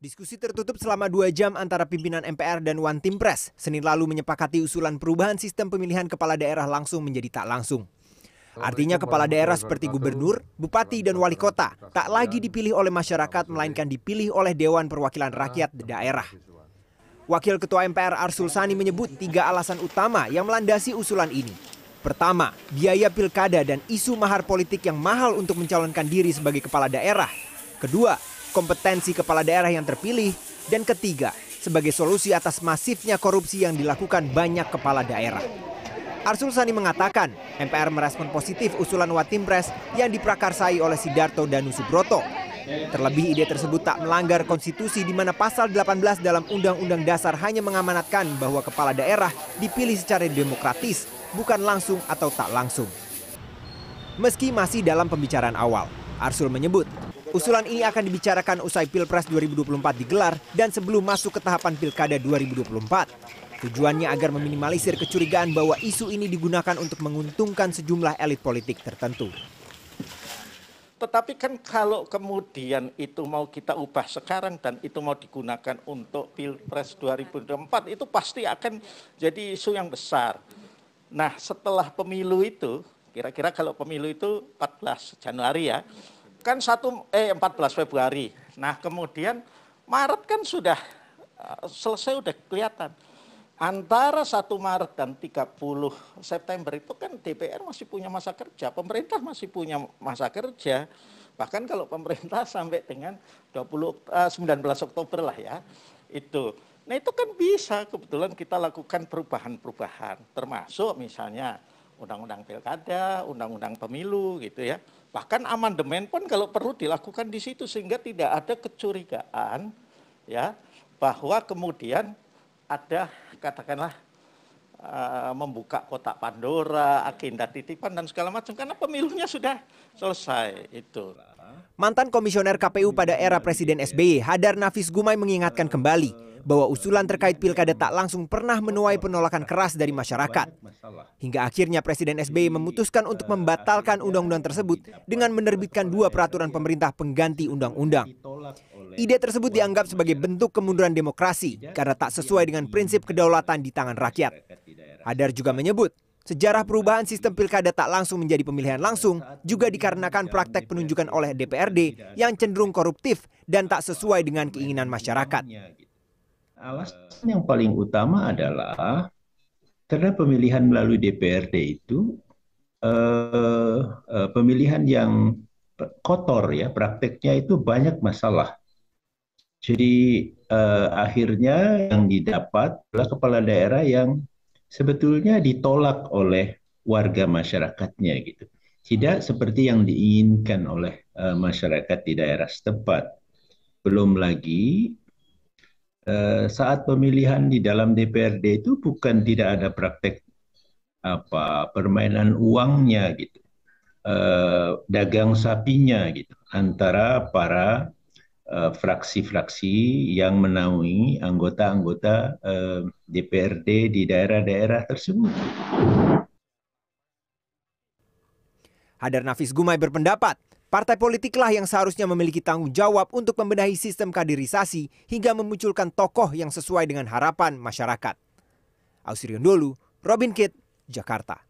Diskusi tertutup selama dua jam antara pimpinan MPR dan One Team Press Senin lalu menyepakati usulan perubahan sistem pemilihan kepala daerah langsung menjadi tak langsung. Artinya kepala daerah seperti gubernur, bupati, dan wali kota tak lagi dipilih oleh masyarakat melainkan dipilih oleh Dewan Perwakilan Rakyat daerah. Wakil Ketua MPR Arsul Sani menyebut tiga alasan utama yang melandasi usulan ini. Pertama, biaya pilkada dan isu mahar politik yang mahal untuk mencalonkan diri sebagai kepala daerah. Kedua, kompetensi kepala daerah yang terpilih, dan ketiga, sebagai solusi atas masifnya korupsi yang dilakukan banyak kepala daerah. Arsul Sani mengatakan, MPR merespon positif usulan Watimpres yang diprakarsai oleh Sidarto dan Subroto. Terlebih ide tersebut tak melanggar konstitusi di mana pasal 18 dalam Undang-Undang Dasar hanya mengamanatkan bahwa kepala daerah dipilih secara demokratis, bukan langsung atau tak langsung. Meski masih dalam pembicaraan awal, Arsul menyebut Usulan ini akan dibicarakan usai Pilpres 2024 digelar dan sebelum masuk ke tahapan Pilkada 2024. Tujuannya agar meminimalisir kecurigaan bahwa isu ini digunakan untuk menguntungkan sejumlah elit politik tertentu. Tetapi kan kalau kemudian itu mau kita ubah sekarang dan itu mau digunakan untuk Pilpres 2024 itu pasti akan jadi isu yang besar. Nah setelah pemilu itu, kira-kira kalau pemilu itu 14 Januari ya, kan satu eh 14 Februari. Nah, kemudian Maret kan sudah uh, selesai udah kelihatan. Antara 1 Maret dan 30 September itu kan DPR masih punya masa kerja, pemerintah masih punya masa kerja. Bahkan kalau pemerintah sampai dengan 20 uh, 19 Oktober lah ya. Itu. Nah, itu kan bisa kebetulan kita lakukan perubahan-perubahan termasuk misalnya undang-undang pilkada, undang-undang pemilu gitu ya. Bahkan amandemen pun kalau perlu dilakukan di situ sehingga tidak ada kecurigaan ya bahwa kemudian ada katakanlah uh, membuka kotak Pandora, agenda titipan dan segala macam karena pemilunya sudah selesai itu. Mantan komisioner KPU pada era Presiden SBY, Hadar Nafis Gumai mengingatkan kembali bahwa usulan terkait pilkada tak langsung pernah menuai penolakan keras dari masyarakat. Hingga akhirnya Presiden SBY memutuskan untuk membatalkan undang-undang tersebut dengan menerbitkan dua peraturan pemerintah pengganti undang-undang. Ide tersebut dianggap sebagai bentuk kemunduran demokrasi karena tak sesuai dengan prinsip kedaulatan di tangan rakyat. Hadar juga menyebut, Sejarah perubahan sistem pilkada tak langsung menjadi pemilihan langsung juga dikarenakan praktek penunjukan oleh DPRD yang cenderung koruptif dan tak sesuai dengan keinginan masyarakat. Alasan yang paling utama adalah karena pemilihan melalui DPRD itu uh, uh, pemilihan yang kotor ya, prakteknya itu banyak masalah. Jadi uh, akhirnya yang didapat adalah kepala daerah yang sebetulnya ditolak oleh warga masyarakatnya gitu. Tidak seperti yang diinginkan oleh uh, masyarakat di daerah setempat. Belum lagi Eh, saat pemilihan di dalam DPRD itu bukan tidak ada praktek apa permainan uangnya gitu uh, dagang sapinya gitu antara para uh, fraksi-fraksi yang menaungi anggota-anggota uh, DPRD di daerah-daerah tersebut. Hadar Nafis Gumai berpendapat Partai politiklah yang seharusnya memiliki tanggung jawab untuk membenahi sistem kaderisasi hingga memunculkan tokoh yang sesuai dengan harapan masyarakat. Ausirion Dolu, Robin Kitt, Jakarta.